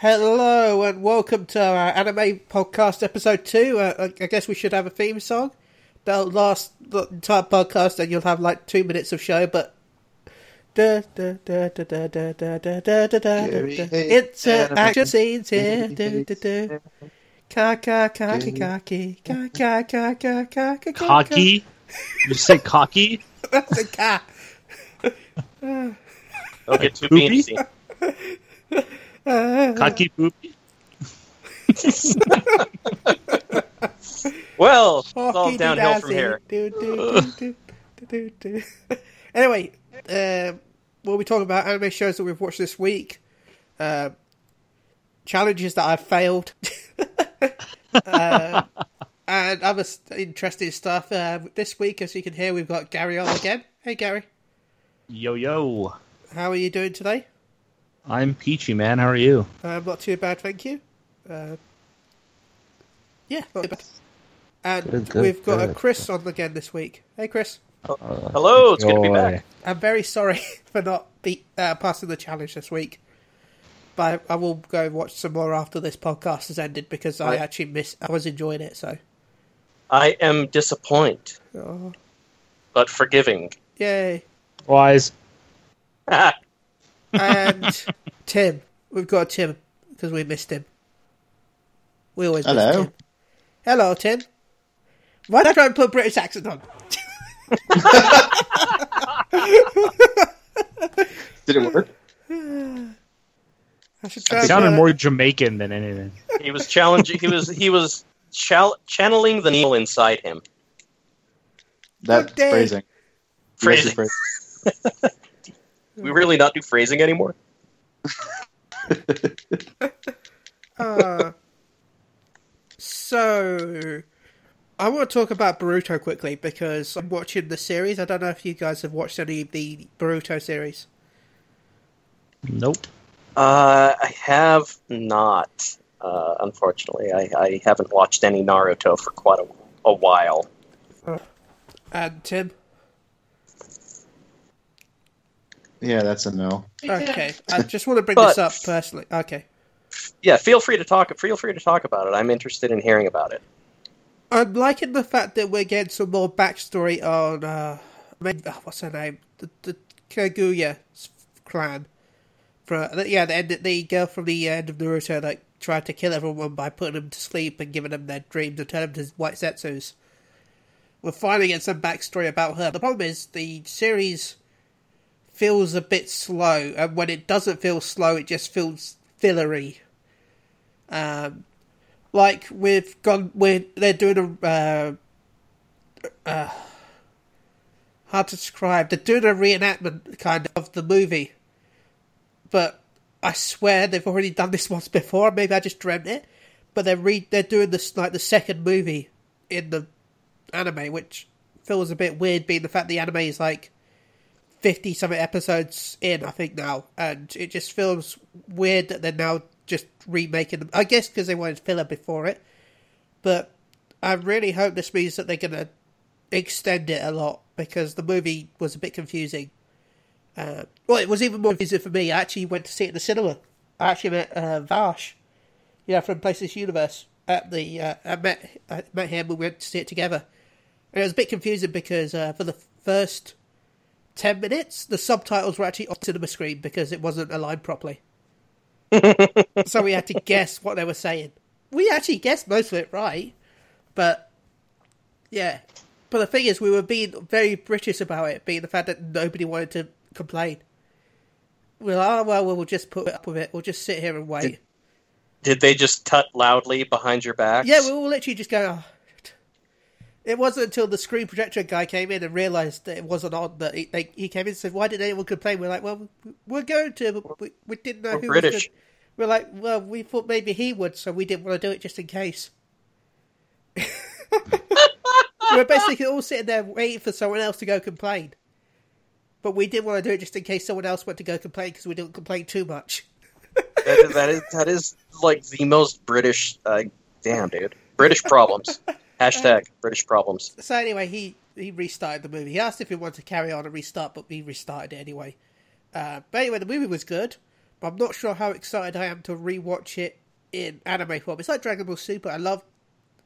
Hello and welcome to our anime podcast episode two. Uh, I guess we should have a theme song. That'll last the entire podcast, and you'll have like two minutes of show. But it's action scenes here. Kaka kaki kaki kaka kaka kaka cocky. You say cocky? That's a cat. Okay, two beans. Cocky poopy? Well, it's all downhill from here. Anyway, uh, we'll be talking about anime shows that we've watched this week, uh, challenges that I've failed, uh, and other interesting stuff. Uh, this week, as you can hear, we've got Gary on again. Hey, Gary, Yo yo. how are you doing today? I'm peachy, man. How are you? Um, not too bad, thank you. Uh, yeah, not too bad. And Good, good, we've got a. Chris on again this week. Hey, Chris. Hello, it's good to be back. I'm very sorry for not be, uh, passing the challenge this week, but I, I will go and watch some more after this podcast has ended because I Right. actually miss. I was enjoying it, so I am disappointed, oh, but forgiving. yay! Wise. And Tim, we've got Tim because we missed him. We always miss Hello. Tim. Hello, Tim. Why don't I try and put a British accent on? Did it work? I should try. It sounded more Jamaican than anything. he was challenging. He was he was chal- channeling the Neil inside him. That's Good day. phrasing. Phrasing. Phrasing. We really not do phrasing anymore. Uh, so, I want to talk about Boruto quickly because I'm watching the series. I don't know if you guys have watched any of the Boruto series. Nope. Uh, I have not. Uh, unfortunately, I, I haven't watched any Naruto for quite a, a while. And Tim, Yeah, that's a no. okay, I just want to bring But- this up personally. Okay, Yeah, feel free to talk. Feel free to talk about it. I'm interested in hearing about it. I'm liking the fact that we're getting some more backstory on uh, main- oh, what's her name, the, the Kaguya clan. For yeah, the end, the girl from the end of Naruto that tried to kill everyone by putting them to sleep and giving them their dreams and turning them to white Zetsus. We're finally getting some backstory about her. The problem is the series feels a bit slow, and when it doesn't feel slow, it just feels fillery. Um, like we've gone, we're they're doing a uh, uh, hard to describe. They're doing a reenactment kind of the movie, but I swear they've already done this once before. Maybe I just dreamt it, but they're re- they're doing this like the second movie in the anime, which feels a bit weird, being the fact the anime is like fifty something episodes in, I think now, and it just feels weird that they're now just remaking them. I guess because they wanted filler before it, but I really hope this means that they're gonna extend it a lot because the movie was a bit confusing. Uh, well, it was even more confusing for me. I actually went to see it in the cinema. I actually met uh, Vash, know, from Places Universe at the. Uh, I met I met him. We went to see it together, and it was a bit confusing because uh, for the first ten minutes, the subtitles were actually off on cinema screen because it wasn't aligned properly. so we had to guess what they were saying. We actually guessed most of it right, but yeah. But the thing is, we were being very British about it, being the fact that nobody wanted to complain. We're like, oh, well, we'll just put it up with it. We'll just sit here and wait. Did- Did they just tut loudly behind your back? Yeah, we were literally just going. Oh. It wasn't until the screen projector guy came in and realised that it wasn't on that he, they, he came in and said, "Why did anyone complain?" We're like, "Well, we're going to, but we, we didn't know We're who British. was good." We're like, "Well, we thought maybe he would, so we didn't want to do it just in case." we're basically all sitting there waiting for someone else to go complain, but we didn't want to do it just in case someone else went to go complain because we didn't complain too much. that is, that is that is like the most British. Uh, damn, dude, British problems. Hashtag British problems. So anyway, he he restarted the movie. He asked if he wanted to carry on and restart, but we restarted it anyway. Uh, but anyway, the movie was good. I'm not sure how excited I am to rewatch it in anime form. It's like Dragon Ball Super. I love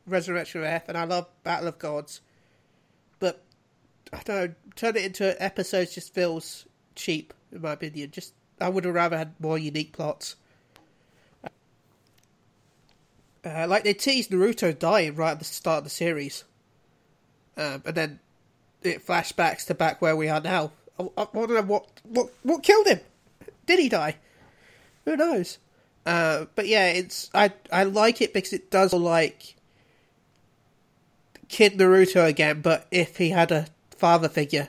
Resurrection of F and I love Battle of Gods, but I don't know. Turn it into episodes just feels cheap, in my opinion. Just I would have rather had more unique plots. Uh, like they teased Naruto dying right at the start of the series, um, and then it flashbacks to back where we are now. I, I to know what what what killed him. Did he die? Who knows? Uh, but yeah, it's I I like it because it does like Kid Naruto again, but if he had a father figure,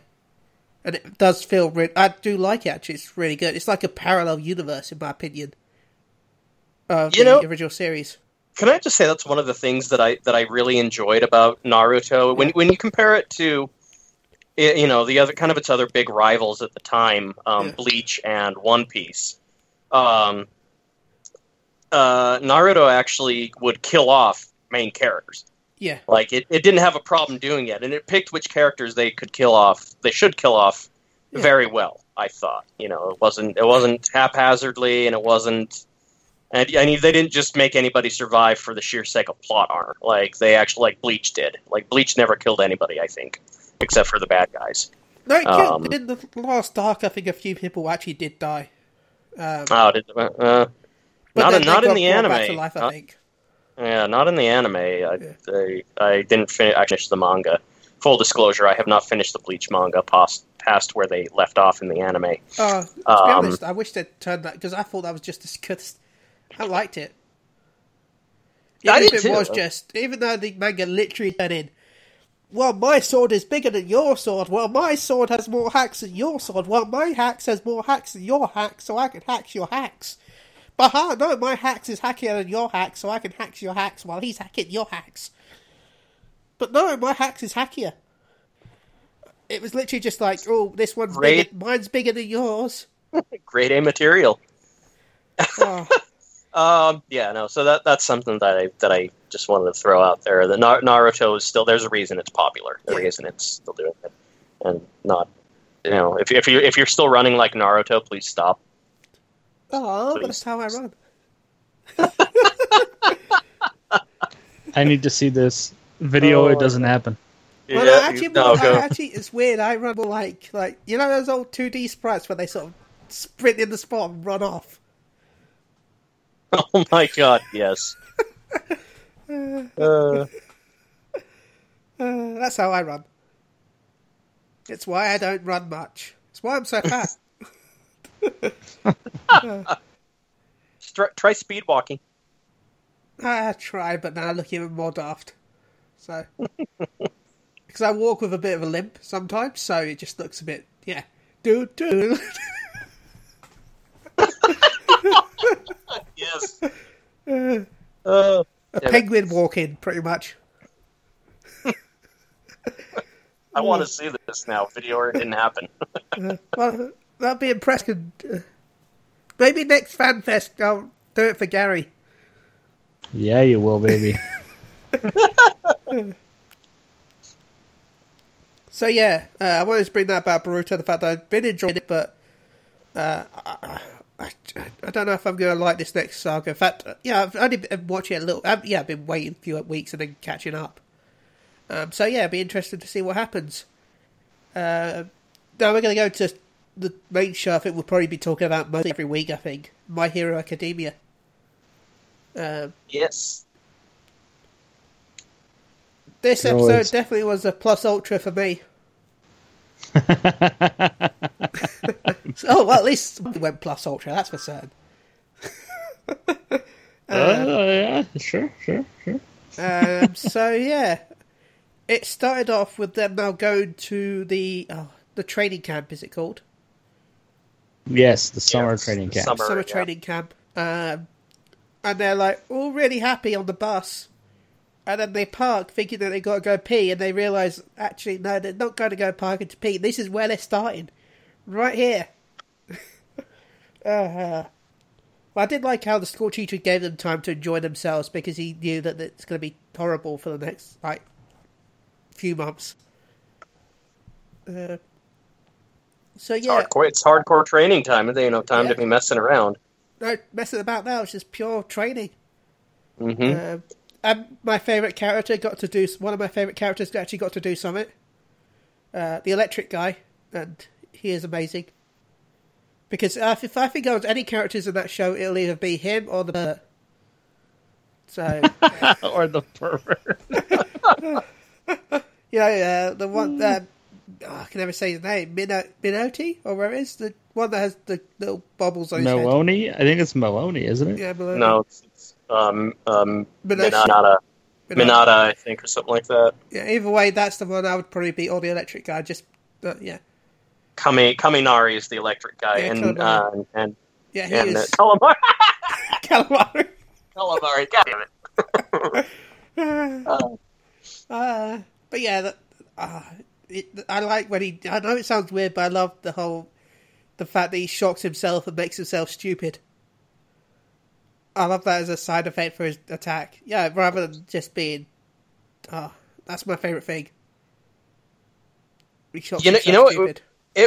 and it does feel re- I do like it actually. It's really good. It's like a parallel universe, in my opinion, of You the know- original series. Can I just say that's one of the things that I that I really enjoyed about Naruto when when you compare it to you know the other kind of its other big rivals at the time, um, Yeah. Bleach and One Piece. Um, uh, Naruto actually would kill off main characters. Yeah, Like it, it didn't have a problem doing it, and it picked which characters they could kill off. They should kill off Yeah. very well. I thought, you know, it wasn't it wasn't haphazardly, and it wasn't, and, and they didn't just make anybody survive for the sheer sake of plot armor. Like they actually, like Bleach did. Like Bleach never killed anybody, I think, except for the bad guys. no, it killed, Um, in the last arc, I think a few people actually did die. Um, Oh, did, uh, but not in, not in the anime. life, I Not- think. Yeah, not in the anime. I, I, I didn't finish, I finished the manga. Full disclosure, I have not finished the Bleach manga past past where they left off in the anime. Uh, to be Um, honest, I wish they'd turned that because I thought that was just as good. I liked it. I Even did if it too. was just, even though the manga literally turned in, well, my sword is bigger than your sword. Well, my sword has more hacks than your sword. Well, my hacks has more hacks than your hacks, so I can hack your hacks. But ha, no, my hacks is hackier than your hacks, so I can hack your hacks while he's hacking your hacks. But no, my hacks is hackier. It was literally just like, oh, this one's bigger, Great. mine's bigger than yours. Great A material. Oh. Um, yeah, no. So that that's something that I that I just wanted to throw out there. The Nar- Naruto is still there's a reason it's popular. The Yeah. reason it's still doing it, and not you know if if you if you're still running like Naruto, please stop. Oh, but that's how I run. I need to see this video. Oh, it doesn't happen. Well, Yeah, no, actually, you- no, more, go. actually, it's weird. I run like like you know those old two D sprites where they sort of sprint in the spot and run off. Oh my god, yes. Uh, Uh, that's how I run. It's why I don't run much. It's why I'm so fat. try, try speed walking. I try, but now I look even more daft. So, because I walk with a bit of a limp sometimes, so it just looks a bit yeah. Do do. Yes. a Uh, Yeah, penguin walking, pretty much. I want to see this now. Video or it didn't happen. Well, that'd be impressive. Uh, maybe next fan fest I'll do it for Gary. Yeah, you will, baby. So yeah, uh, I wanted to bring that about Boruto. The fact that I've been enjoying it, but uh, I, I, I don't know if I'm going to like this next saga. In fact, uh, yeah, I've only been watching it a little. I've, yeah, I've been waiting a few weeks and then catching up. Um, so yeah, it'd be interesting to see what happens. Uh, now we're going to go to the main show. I think we'll probably be talking about most every week. I think My Hero Academia. Um, yes. this episode it's- definitely was a plus ultra for me. Oh well, at least it went plus ultra. That's for certain. Uh, yeah, sure, sure, sure. Um, so yeah, it started off with them now going to the oh, the training camp. Is it called Yes, the summer Yes, training the camp. summer- summer yeah. training camp? Um, and they're like all really happy on the bus, and then they park thinking that they got to go pee, and they realise actually no, they're not going to go parking to pee. This is where they're starting, right here. Uh, well, I did like how the school teacher gave them time to enjoy themselves because he knew that it's going to be horrible for the next like few months. Uh, so It's yeah, hardcore. It's hardcore training time, and they don't time Yeah. to be messing around. no messing about now. It's just pure training. hmm Um, and my favorite character got to do one of my favorite characters actually got to do something. Uh, the electric guy, and he is amazing. Because uh, if I think of any characters in that show, it'll either be him or the bird. So or the pervert. yeah, uh, the one uh, oh, I can never say his name, Mino- Minotti or where is the one that has the little bubbles on his head. Maloney? I think it's Maloney, isn't it? Yeah, Maloney. No, it's, it's um um Minotti. Minata, Minata, I think, or something like that. Yeah, either way, that's the one I would probably be, or the electric guy. Just uh, yeah, Kami Kaminari is the electric guy, Yeah, and uh, and yeah, he and uh, is Calamari. calamari. Calamari. God damn it. Uh, Uh, but yeah, that, uh, it, I like when he. I know it sounds weird, but I love the whole the fact that he shocks himself and makes himself stupid. I love that as a side effect for his attack. Yeah, rather than just being. Oh, that's my favorite thing. He shocks You know- you himself know what- stupid. it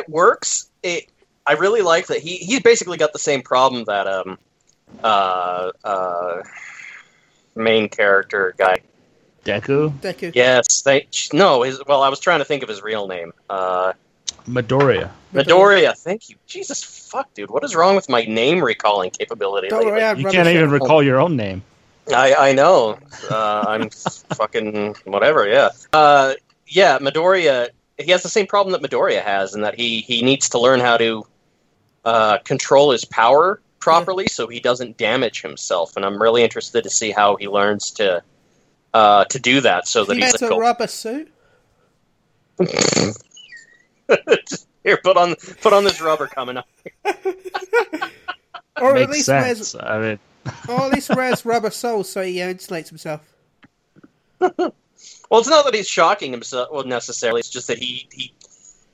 works. It. I really like that he he's basically got the same problem that um uh uh main character guy. Deku? Deku. Yes, they no. His well, I was trying to think of his real name. Uh, Midoriya. Midoriya. Thank you. Jesus fuck, dude. What is wrong with my name recalling capability? Don't worry, You can't even at- recall your own name. I I know. Uh, I'm fucking whatever. Yeah. Uh, yeah. Midoriya. He has the same problem that Midoriya has, in that he he needs to learn how to uh, control his power properly, so he doesn't damage himself. And I'm really interested to see how he learns to uh, to do that, so that He he's has a a co- rubber suit. Here, put on put on this rubber coming up. Or at least sense. wears, I mean, or at least wears rubber soles so he uh, insulates himself. Well, it's not that he's shocking himself well, necessarily. It's just that he he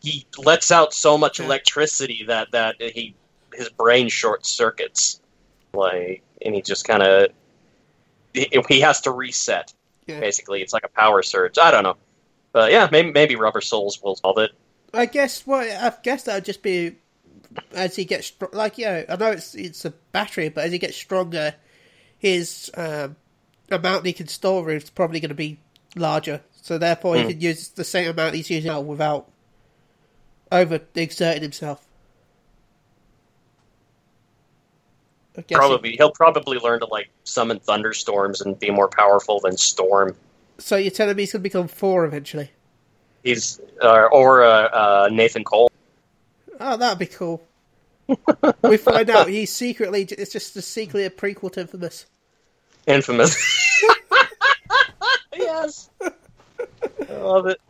he lets out so much electricity that that he his brain short circuits, like, and he just kind of he, he has to reset. Yeah. Basically, it's like a power surge. I don't know, but yeah, maybe maybe Rubber Souls will solve it. I guess what I guess that would just be as he gets like yeah. I know it's it's a battery, but as he gets stronger, his um, amount he can store is probably going to be larger. So therefore, he Mm. can use the same amount he's using now without over exerting himself. Probably he'll probably learn to like summon thunderstorms and be more powerful than Storm. So you're telling me he's going to become four eventually? He's uh, or uh, uh, Nathan Cole. Oh, that'd be cool. we find out he's secretly it's just a secretly a prequel to Infamous. Infamous. I love it.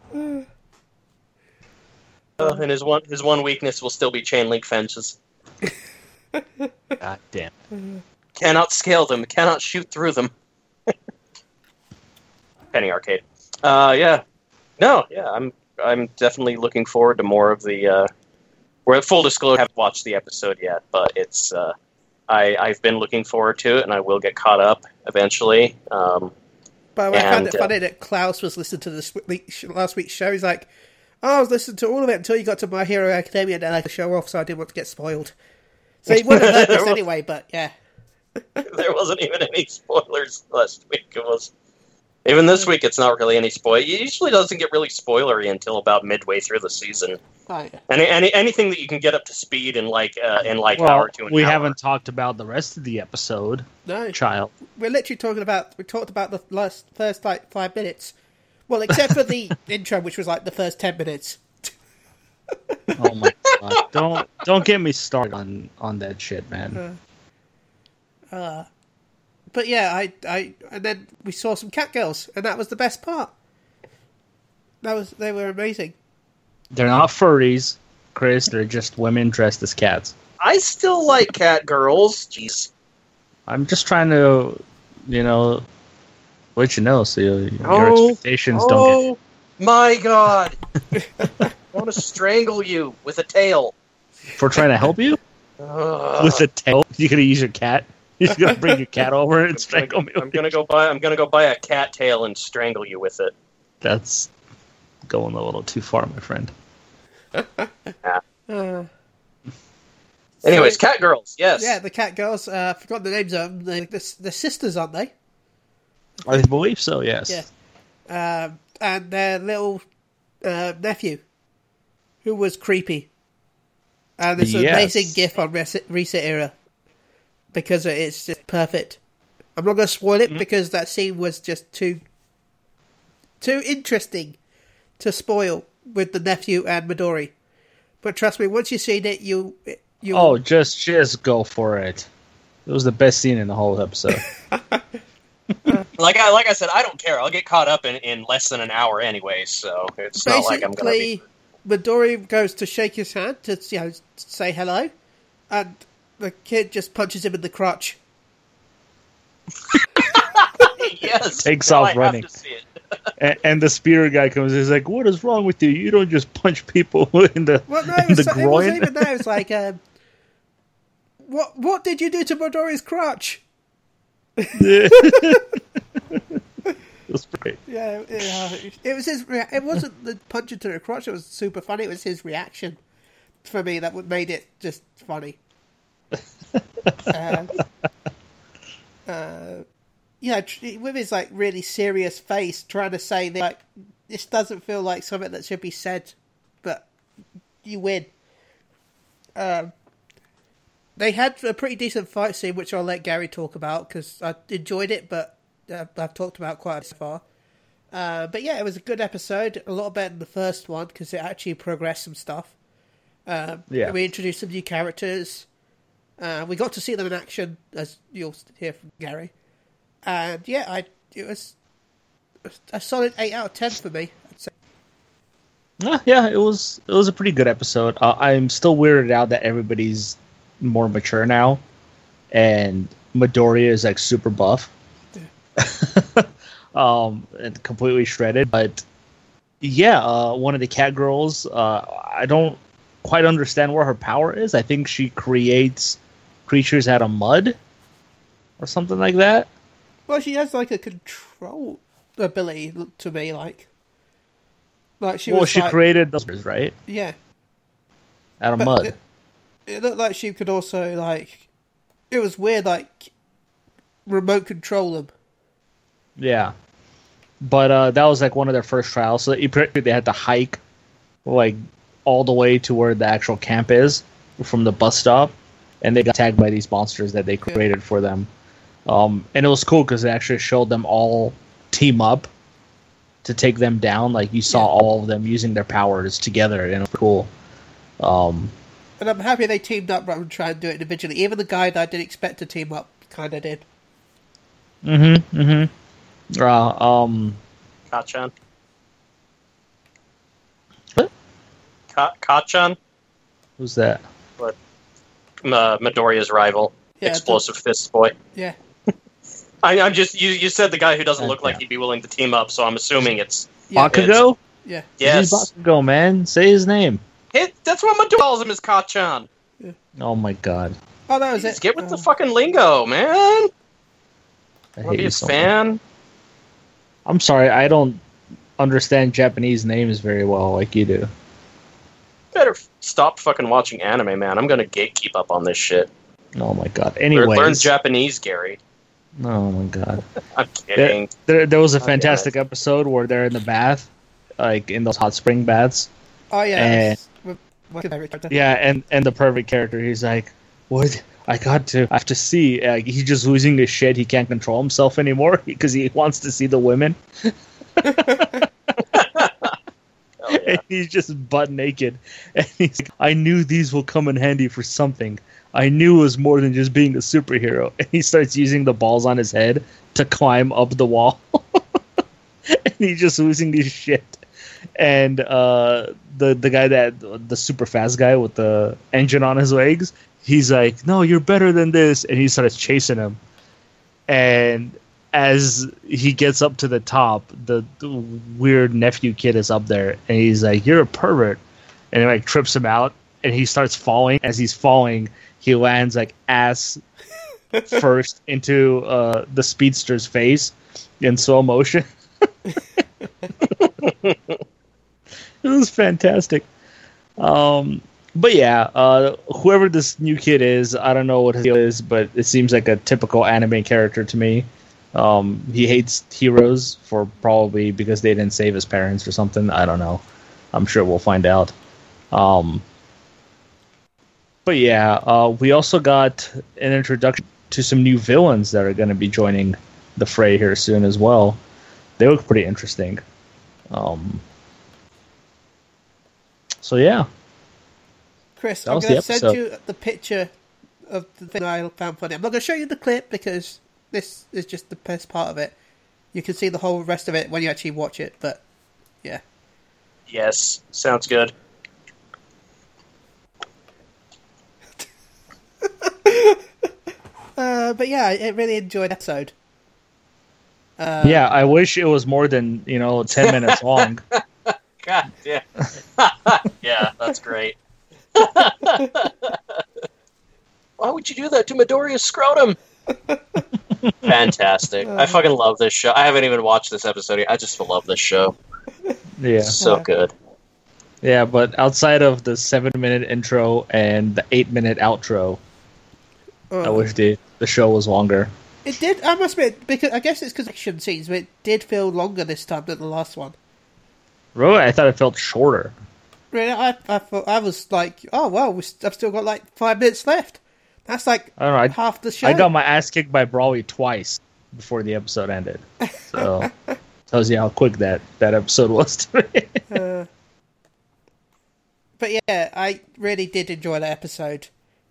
Uh, and his one his one weakness will still be chain link fences. god damn. Cannot scale them. Cannot shoot through them. Penny Arcade. Uh, yeah. No, yeah. I'm I'm definitely looking forward to more of the. Uh, we're at full disclosure. I haven't watched the episode yet, but it's. Uh, I I've been looking forward to it, and I will get caught up eventually. Um, By the way, I found it funny that Klaus was listening to this week, last week's show. He's like, oh, I was listening to all of it until you got to My Hero Academia and then I had to show off, so I didn't want to get spoiled. So he wouldn't have heard this anyway, but yeah. there wasn't even any spoilers last week. It was even this week. It's not really any spoil. It usually doesn't get really spoilery until about midway through the season. Right. Any, any anything that you can get up to speed in like uh, in like Well, hour to an we hour. haven't talked about the rest of the episode, No, child. we're literally talking about, we talked about the last first like five minutes. Well, except for the intro, which was like the first ten minutes. Oh my god! Don't don't get me started on on that shit, man. But yeah, I, I, and then we saw some cat girls, and that was the best part. That was, they were amazing. They're not furries, Chris. They're just women dressed as cats. I still like cat girls. Jeez. I'm just trying to, you know, let you know so you, your Oh, expectations don't Oh my god! I want to strangle you with a tail. For trying to help you Ugh. with a tail, you gonna use your cat. You're gonna bring your cat over and strangle me. I'm gonna go buy. I'm gonna go buy a cat tail and strangle you with it. That's going a little too far, my friend. Uh, Anyways, So- cat girls. Yes. Yeah, the cat girls. Uh, I forgot the names of them. They're, the the sisters, aren't they? I believe so. Yes. Yeah. Um, and their little uh, nephew, who was creepy. And there's an Yes. amazing gif on Reset, ResetEra because it's just perfect. I'm not going to spoil it mm-hmm. because that scene was just too too interesting to spoil with the nephew and Midori. But trust me, once you've seen it, you you Oh, just just go for it. It was the best scene in the whole episode. Like I like I said, I don't care. I'll get caught up in, in less than an hour anyway, so it's not like I'm gonna be. Midori goes to shake his hand to you know say hello, and the kid just punches him in the crotch. yes, Takes off I have running. to see it. and, and the spirit guy comes. He's like, "What is wrong with you? You don't just punch people in the Well, no, in it, was, the it wasn't groin." even that. It was like, um, what what did you do to Midori's crotch? It was great. Yeah, yeah, it was his. Rea- it wasn't the punch into the crotch. It was super funny. It was his reaction for me that made it just funny. Uh, uh, yeah, tr- with his like really serious face, trying to say that like this doesn't feel like something that should be said, but you win. Um, they had a pretty decent fight scene, which I'll let Gary talk about because I enjoyed it, but uh, I've talked about quite a bit so far. Uh, but yeah, it was a good episode, a lot better than the first one because it actually progressed some stuff. Um, Yeah. we introduced some new characters. Uh, we got to see them in action, as you'll hear from Gary. And yeah, I it was a solid eight out of ten for me. I'd say. Uh, yeah, it was it was a pretty good episode. Uh, I'm still weirded out that everybody's more mature now, and Midoriya is like super buff, um, and completely shredded. But yeah, uh, one of the cat girls. Uh, I don't quite understand where her power is. I think she creates creatures out of mud or something like that. Well, she has like a control ability to me, like like she well, was she like, created those right yeah. out of But mud. It, it looked like she could also like. It was weird, like remote control them. Yeah, but uh, that was like one of their first trials. So they had to hike like all the way to where the actual camp is from the bus stop, and they got tagged by these monsters that they created for them. Um, and it was cool because it actually showed them all team up to take them down. Like you saw Yeah. all of them using their powers together, and it was cool. Um, And I'm happy they teamed up rather than trying to do it individually. Even the guy that I didn't expect to team up kind of did. mm-hmm, mm-hmm. Uh, um, Kachan. What? Ka- Kachan, who's that? Uh, Midoriya's rival, Yeah, explosive fist boy. Yeah, I, I'm just you. You said the guy who doesn't look like he'd be willing to team up, so I'm assuming it's yeah, Bakugo? yeah. yes. He's Bakugo, man. Say his name. It, that's what Midoriya calls him is Kachan. Oh my god. Oh, that was Jeez, it. Get with the Uh, fucking lingo, man. I I'll hate be you a so much. fan. I'm sorry, I don't understand Japanese names very well like you do. Better stop fucking watching anime, man. I'm gonna gatekeep up on this shit. Oh my god. Learn, Anyways. learn Japanese, Gary. oh my god. I'm kidding. There, there was a oh, Okay. fantastic episode where they're in the bath, like in those hot spring baths. Oh yeah. That's- with- what's his favorite character? Yeah, and and the perfect character, he's like, "What? I got to, I have to see." Like he's just losing his shit. He can't control himself anymore because he wants to see the women. Yeah. he's just butt naked. And he's like, I knew these will come in handy for something. I knew it was more than just being a superhero. And he starts using the balls on his head to climb up the wall. and he's just losing his shit. And uh, the the guy that the super fast guy with the engine on his legs, he's like, "No, you're better than this," and he starts chasing him. And as he gets up to the top, the, the weird nephew kid is up there, and he's like, "You're a pervert," and it like trips him out, and he starts falling. As he's falling, he lands like ass first into uh, the speedster's face in slow motion. it was fantastic. Um, but yeah, uh, whoever this new kid is, I don't know what his deal is, but it seems like a typical anime character to me. Um, he hates heroes for probably because they didn't save his parents or something. I don't know. I'm sure we'll find out. Um, but yeah, uh, we also got an introduction to some new villains that are going to be joining the fray here soon as well. They look pretty interesting. Um, so yeah, Chris, That I'm going to send you the picture of the thing I found funny. I'm not going to show you the clip because this is just the best part of it. You can see the whole rest of it when you actually watch it, but yeah. Yes, sounds good. Uh, but yeah, I really enjoyed the episode. Uh, yeah. I wish it was more than you know ten minutes long. God damn. yeah, that's great. Why would you do that to Midoriya's scrotum? Fantastic. I fucking love this show. I haven't even watched this episode yet. I just love this show. Yeah, so Yeah. good. yeah. But outside of the seven-minute intro and the eight-minute outro, uh, I wish the the show was longer. It did. I must admit, because I guess it's because action scenes, but it did feel longer this time than the last one. Really, I thought it felt shorter. Really, I, I thought I was like, oh well, we, I've still got like five minutes left. That's like I don't know. I, half the show. I got my ass kicked by Brawley twice before the episode ended. So tells you how quick that that episode was to me. Uh, but yeah, I really did enjoy that episode,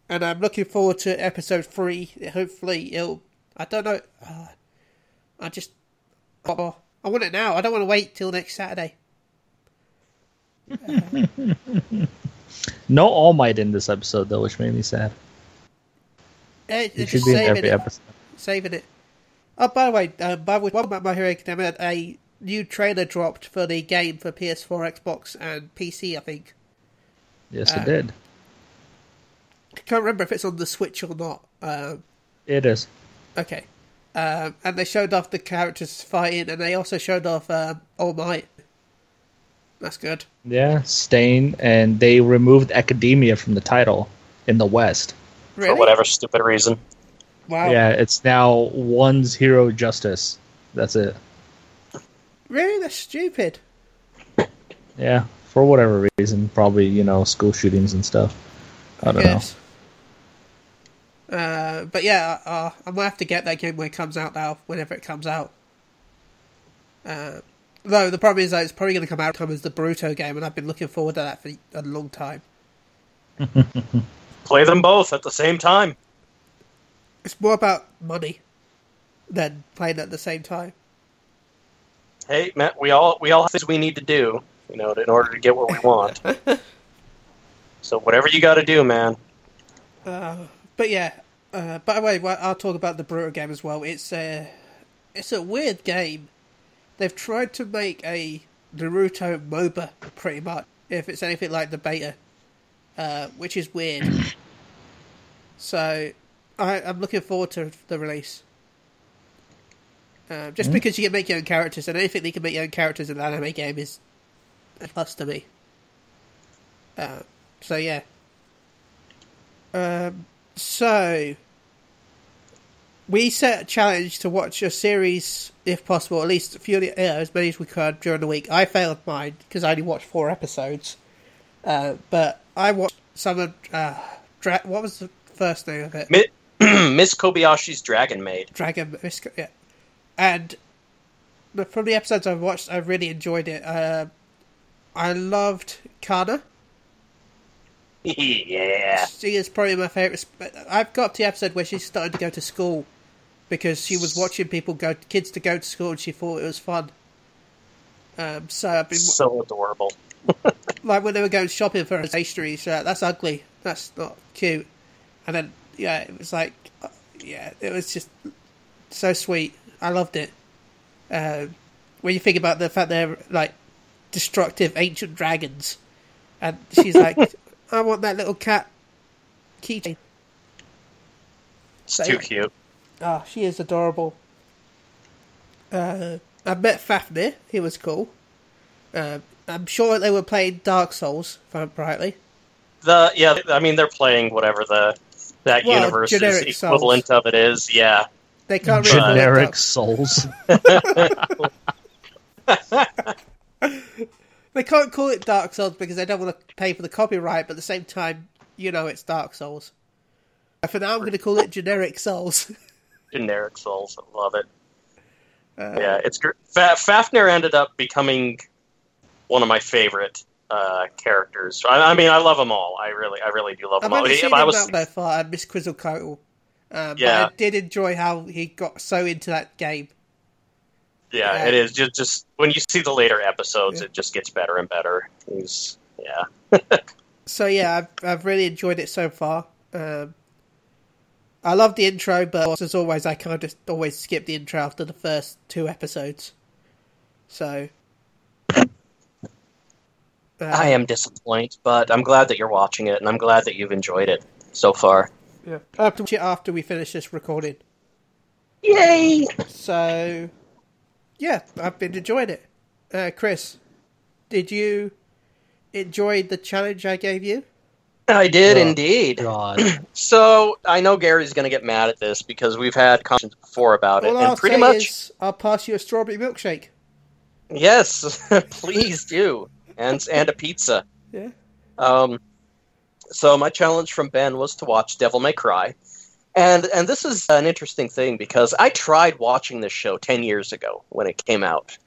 and I'm looking forward to episode three. Hopefully, it'll. I don't know. Uh, I just. Oh, I want it now. I don't want to wait till next Saturday. no All Might in this episode though, which made me sad. Eh, It should be in saving every it. episode. Saving it. Oh, by the way, uh, by the way, one about My Hero Academia, a new trailer dropped for the game for PS4, Xbox, and PC. I think. Yes, Uh, it did. I can't remember if it's on the Switch or not. Um, It is. Okay. Um, and they showed off the characters fighting, and they also showed off um, All Might. That's good. Yeah, Stain, and they removed Academia from the title in the West. Really? For whatever stupid reason. Wow. Yeah, it's now one's hero justice. That's it. Really? That's stupid. Yeah, for whatever reason, probably you know school shootings and stuff. I don't know. Uh, but yeah, uh, I might have to get that game when it comes out now, whenever it comes out. Uh, though the problem is that it's probably going to come out time as the Boruto game, and I've been looking forward to that for a long time. Play them both at the same time. It's more about money than playing at the same time. Hey, Matt, we all we all have things we need to do, you know, in order to get what we want. so whatever you got to do, man. Uh, but yeah, uh, by the way, I'll talk about the Boruto game as well. It's a, it's a weird game. They've tried to make a Naruto MOBA, pretty much, if it's anything like the beta, uh, which is weird. So, I, I'm looking forward to the release. Uh, just because you can make your own characters, and anything that you can make your own characters in an anime game is a plus to me. Uh, so yeah. Um, so we set a challenge to watch a series, if possible, at least a few, uh, as many as we could during the week. I failed mine because I only watched four episodes, uh, but I watched some of. Uh, Dra- what was the first name of it? Mi- Miss Kobayashi's Dragon Maid. Dragon Biscuit, yeah. And the- from the episodes I've watched, I really enjoyed it. Uh, I loved Kanna. yeah. She is probably my favorite. I've got the episode where she's starting to go to school because she was watching people go, kids to go to school, and she thought it was fun. Um, so I've been So adorable. like when they were going shopping for her stationery. That's ugly. That's not cute. And then yeah, it was like uh, yeah, it was just so sweet. I loved it. Um, when you think about the fact they're like destructive ancient dragons, and she's like, I want that little cat keychain. It's So, too cute. Oh, she is adorable. Uh, I met Fafnir. He was cool. Uh, I'm sure they were playing Dark Souls, if I'm rightly. The yeah, I mean they're playing whatever the that Well, universe's generic equivalent of it is. Yeah. They can't really call it Generic souls. They can't call it Dark Souls because they don't want to pay for the copyright, but at the same time, you know it's Dark Souls. For now, I'm going to call it Generic Souls. Generic Souls, I love it. Uh, Yeah, it's gr- Fa- Fafnir ended up becoming one of my favorite uh, characters. I, I mean, I love them all. I really, I really do love I've them all. He- seen I was, far, and Miss Quizzlecoatl. Um, Yeah. But I did enjoy how he got so into that game. yeah, yeah. it is just, just when you see the later episodes, Yeah. it just gets better and better. He's, yeah, So yeah, I've, I've really enjoyed it so far. Um, I love the intro, but as always, I kind of just always skip the intro after the first two episodes. So uh, I am disappointed, but I'm glad that you're watching it, and I'm glad that you've enjoyed it so far. Yeah. I have to watch it after we finish this recording. Yay! So, yeah, I've been enjoying it. Uh, Chris, did you enjoy the challenge I gave you? I did Oh, indeed. God. So I know Gary's going to get mad at this because we've had conversations before about it, All and I'll pretty say much is I'll pass you a strawberry milkshake. yes, please do, and and a pizza. Yeah. Um, so my challenge from Ben was to watch Devil May Cry, and and this is an interesting thing because I tried watching this show ten years ago when it came out,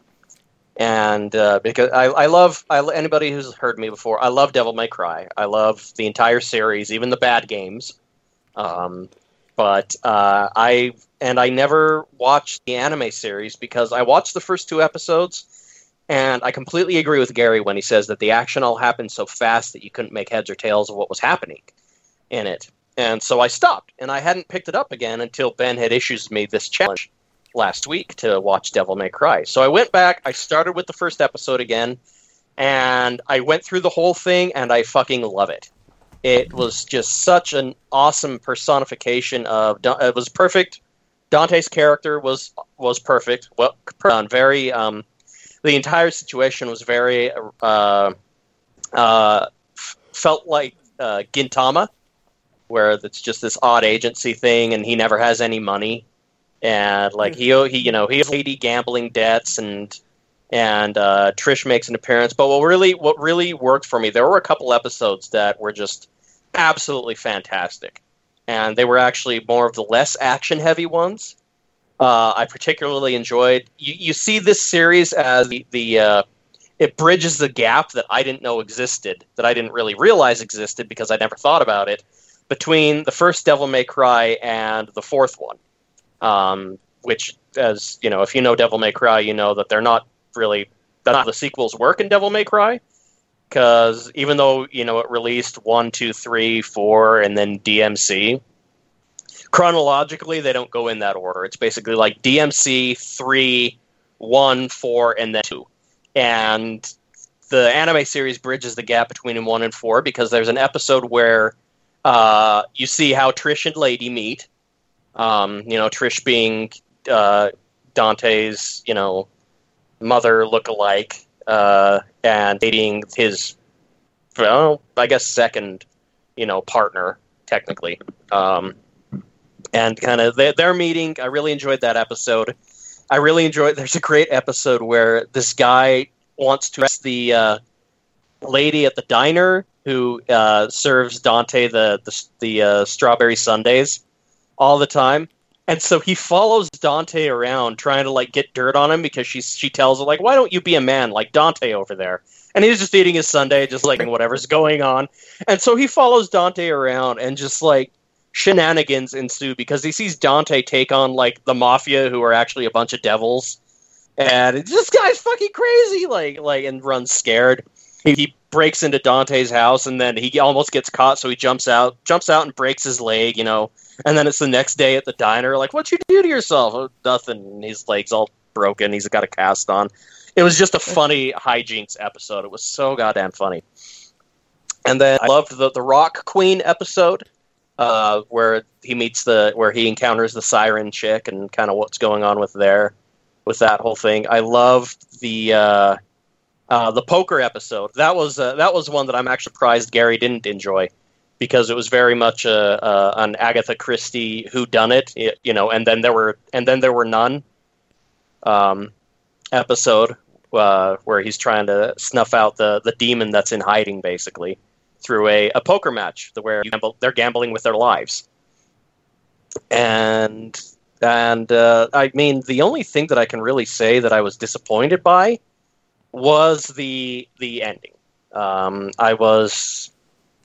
and uh, because I, I love I, anybody who's heard me before, I love Devil May Cry. I love the entire series, even the bad games. Um, but uh, I and I never watched the anime series because I watched the first two episodes. And I completely agree with Gary when he says that the action all happened so fast that you couldn't make heads or tails of what was happening in it. And so I stopped, and I hadn't picked it up again until Ben had issued me this challenge last week to watch Devil May Cry. So I went back, I started with the first episode again, and I went through the whole thing, and I fucking love it. It was just such an awesome personification of. It was perfect. Dante's character was was perfect. Well. Very. Um, the entire situation was very uh, uh, f- felt like uh, Gintama, where it's just this odd agency thing, and he never has any money, and like he he you know he has lady gambling debts, and and uh, Trish makes an appearance. But what really what really worked for me, there were a couple episodes that were just absolutely fantastic, and they were actually more of the less action heavy ones. Uh, I particularly enjoyed. You, you see this series as the, the uh, it bridges the gap that I didn't know existed, that I didn't really realize existed because I never thought about it, between the first Devil May Cry and the fourth one. Um, which, as you know, if you know Devil May Cry, you know that they're not really that's how the sequels work in Devil May Cry. Because even though you know it released one, two, three, four, and then DMC, chronologically they don't go in that order. It's basically like DMC three, one, four, and then two. And the anime series bridges the gap between one and four because there's an episode where uh, you see how Trish and Lady meet. Um, you know, Trish being uh, Dante's, you know, mother look-alike, uh, and dating his, well, I guess second, you know, partner technically. Um, and kind of their, their meeting. I really enjoyed that episode. I really enjoyed. There's a great episode where this guy wants to arrest the uh, lady at the diner who uh, serves Dante the the, the uh, strawberry sundaes all the time. And so he follows Dante around trying to like get dirt on him because she's she tells him like why don't you be a man like Dante over there and he's just eating his sundae just like whatever's going on and so he follows Dante around and just like shenanigans ensue because he sees Dante take on like the mafia who are actually a bunch of devils. And this guy's fucking crazy! Like like and runs scared. He, he breaks into Dante's house and then he almost gets caught so he jumps out jumps out and breaks his leg you know. And then it's the next day at the diner like what you do to yourself? Oh, nothing. And his leg's all broken. He's got a cast on. It was just a funny hijinks episode. It was so goddamn funny. And then I loved the the Rock Queen episode uh, where he meets the where he encounters the siren chick and kind of what's going on with there with that whole thing. I loved the uh, Uh, the poker episode that was uh, that was one that I'm actually surprised Gary didn't enjoy because it was very much a, a an Agatha Christie who done it, you know, and then there were and then there were none um, episode uh, where he's trying to snuff out the the demon that's in hiding basically through a, a poker match where gamble, they're gambling with their lives and and uh, I mean the only thing that I can really say that I was disappointed by was the the ending. Um, I was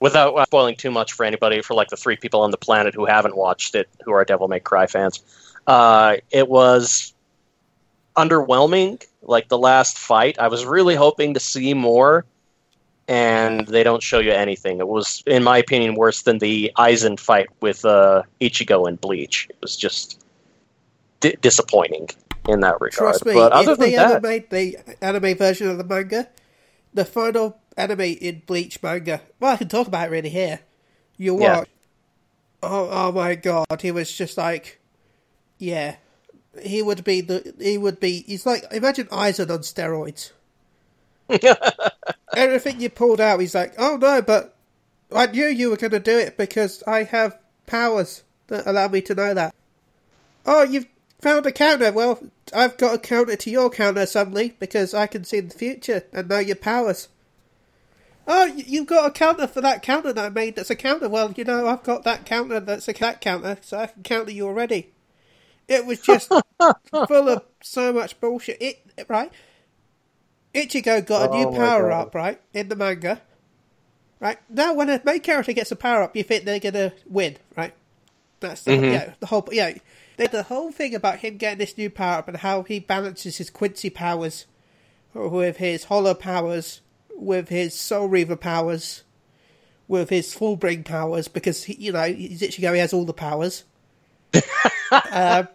without spoiling too much for anybody for like the three people on the planet who haven't watched it who are Devil May Cry fans. Uh, it was underwhelming. Like the last fight, I was really hoping to see more, and they don't show you anything. It was, in my opinion, worse than the Aizen fight with uh, Ichigo and Bleach. It was just di- disappointing in that regard. Trust me, but other than they that, ever the anime version of the manga, the final anime in Bleach manga, well, I can talk about it really here. You watch. Yeah. Oh, oh my god, he was just like, yeah, he would be the, he would be, he's like, imagine Aizen on steroids. Everything you pulled out, he's like, oh no, but I knew you were going to do it because I have powers that allow me to know that. Oh, you've found a counter. Well, I've got a counter to your counter suddenly because I can see the future and know your powers. Oh, you've got a counter for that counter that I made that's a counter. Well, you know, I've got that counter that's a that counter, so I can counter you already. It was just full of so much bullshit. It right. Ichigo got a new Oh my power God. up, right, in the manga. Right now, when a main character gets a power up, you think they're gonna win, right? That's the, Mhm. yeah, the whole yeah. The, the whole thing about him getting this new power up and how he balances his Quincy powers with his Hollow powers, with his Soul Reaper powers, with his Fullbring powers, because he, you know he's Ichigo, he has all the powers. um,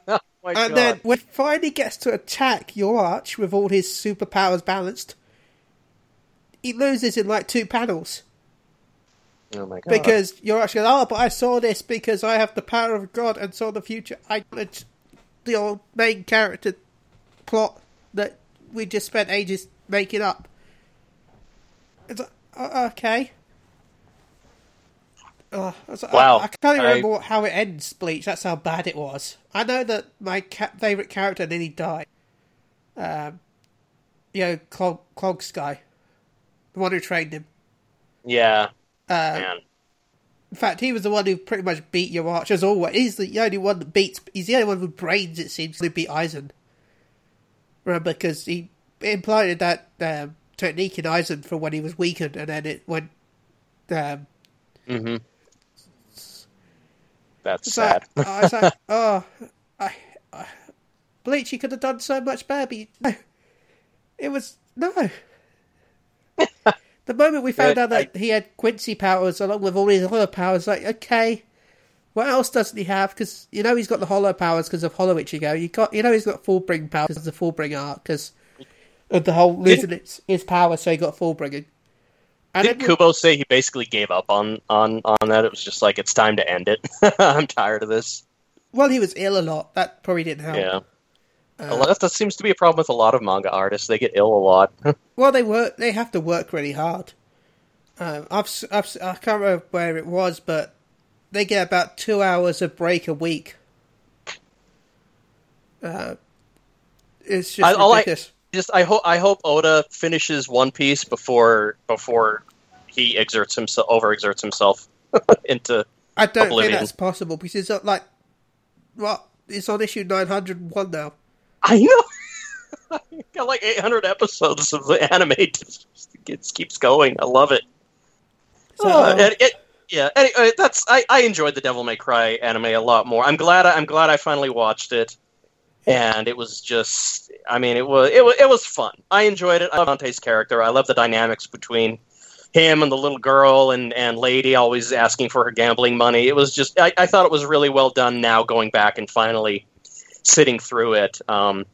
my and God. then when he finally gets to attack Yhwach with all his superpowers balanced, he loses in like two panels. oh my God. Because Yhwach goes, oh, but I saw this because I have the power of God and saw the future. I it's the old main character plot that we just spent ages making up. It's like, uh, okay. Oh, I Wow. I, I can't even remember how it ends, Bleach. That's how bad it was. I know that my ca- favourite character nearly died. Um, you know, Clog, Clog Sky. The one who trained him. yeah, Uh, man. in fact, he was the one who pretty much beat Yhwach as always. He's the only one that beats. He's the only one with brains. It seems to beat Aizen. Remember, because he implanted that um, technique in Aizen for when he was weakened, and then it went. Um, hmm That's it's sad. Uh, like, I was like, oh, I, I, Bleach, he could have done so much better. But he- no, it was no. the moment we found Yeah, out that I- he had Quincy powers along with all his other powers, like okay, what else doesn't he have? Because you know he's got the Hollow powers because of Hollow Ichigo. You got, you know, he's got Fullbring powers because of the Fullbring arc because of the whole losing its his power, so he got Fullbringing. And Did Kubo say he basically gave up on on on that? It was just like it's time to end it. I'm tired of this. well, he was ill a lot. That probably didn't help. Yeah, Uh, A lot- that seems to be a problem with a lot of manga artists. They get ill a lot. Well, they work. They have to work really hard. Um, I've, I've, I can't remember where it was, but they get about two hours of break a week. Uh, it's just I- ridiculous. Just I hope I hope Oda finishes One Piece before before he exerts himself overexerts himself into. I, don't Oblivion. think that's possible because it's like what it's on issue nine hundred and one now. I know. Got like 800 episodes of the anime. Just, it keeps going. I love it. So, Uh, it, it, yeah. Anyway, that's I, I enjoyed the Devil May Cry anime a lot more. I'm glad I, I'm glad I finally watched it, and it was just I mean it was it was it was fun. I enjoyed it. I love Dante's character. I love the dynamics between him and the little girl and and lady always asking for her gambling money. It was just I, I thought it was really well done. Now going back and finally sitting through it. Um,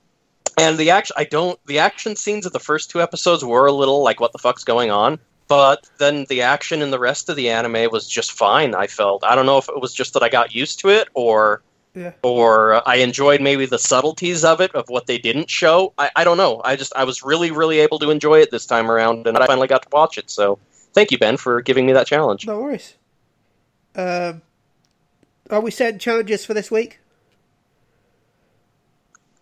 and the action, I don't. The action scenes of the first two episodes were a little like, what the fuck's going on? But then the action in the rest of the anime was just fine. I felt. I don't know if it was just that I got used to it, or Yeah. or uh, I enjoyed maybe the subtleties of it of what they didn't show. I, I don't know. I just I was really really able to enjoy it this time around, and I finally got to watch it. So thank you, Ben, for giving me that challenge. No worries. Um, are we setting challenges for this week?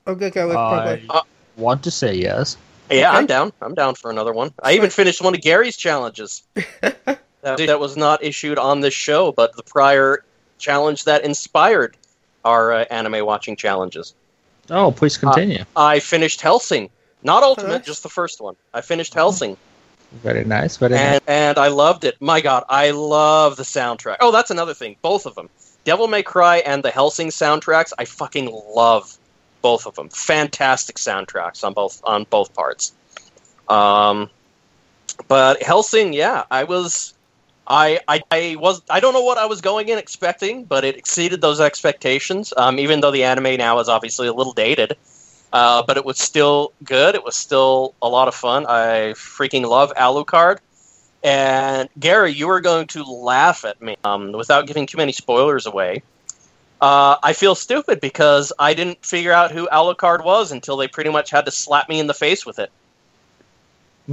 I'm gonna go with probably. I want to say yes. Yeah, Okay. I'm down. I'm down for another one. I even finished one of Gary's challenges. that, that was not issued on this show, but the prior challenge that inspired our uh, anime watching challenges. Oh, please continue. I finished Hellsing, not Ultimate, Nice. just the first one. I finished Hellsing, very nice. Very nice. and and I loved it. My God, I love the soundtrack. Oh, that's another thing. Both of them, Devil May Cry and the Hellsing soundtracks. I fucking love both of them. Fantastic soundtracks on both on both parts. Um, but Hellsing, yeah, I was. I, I, I was I don't know what I was going in expecting, but it exceeded those expectations. Um, even though the anime now is obviously a little dated, uh, but it was still good. It was still a lot of fun. I freaking love Alucard. And Gary, you are going to laugh at me um, without giving too many spoilers away. Uh, I feel stupid because I didn't figure out who Alucard was until they pretty much had to slap me in the face with it.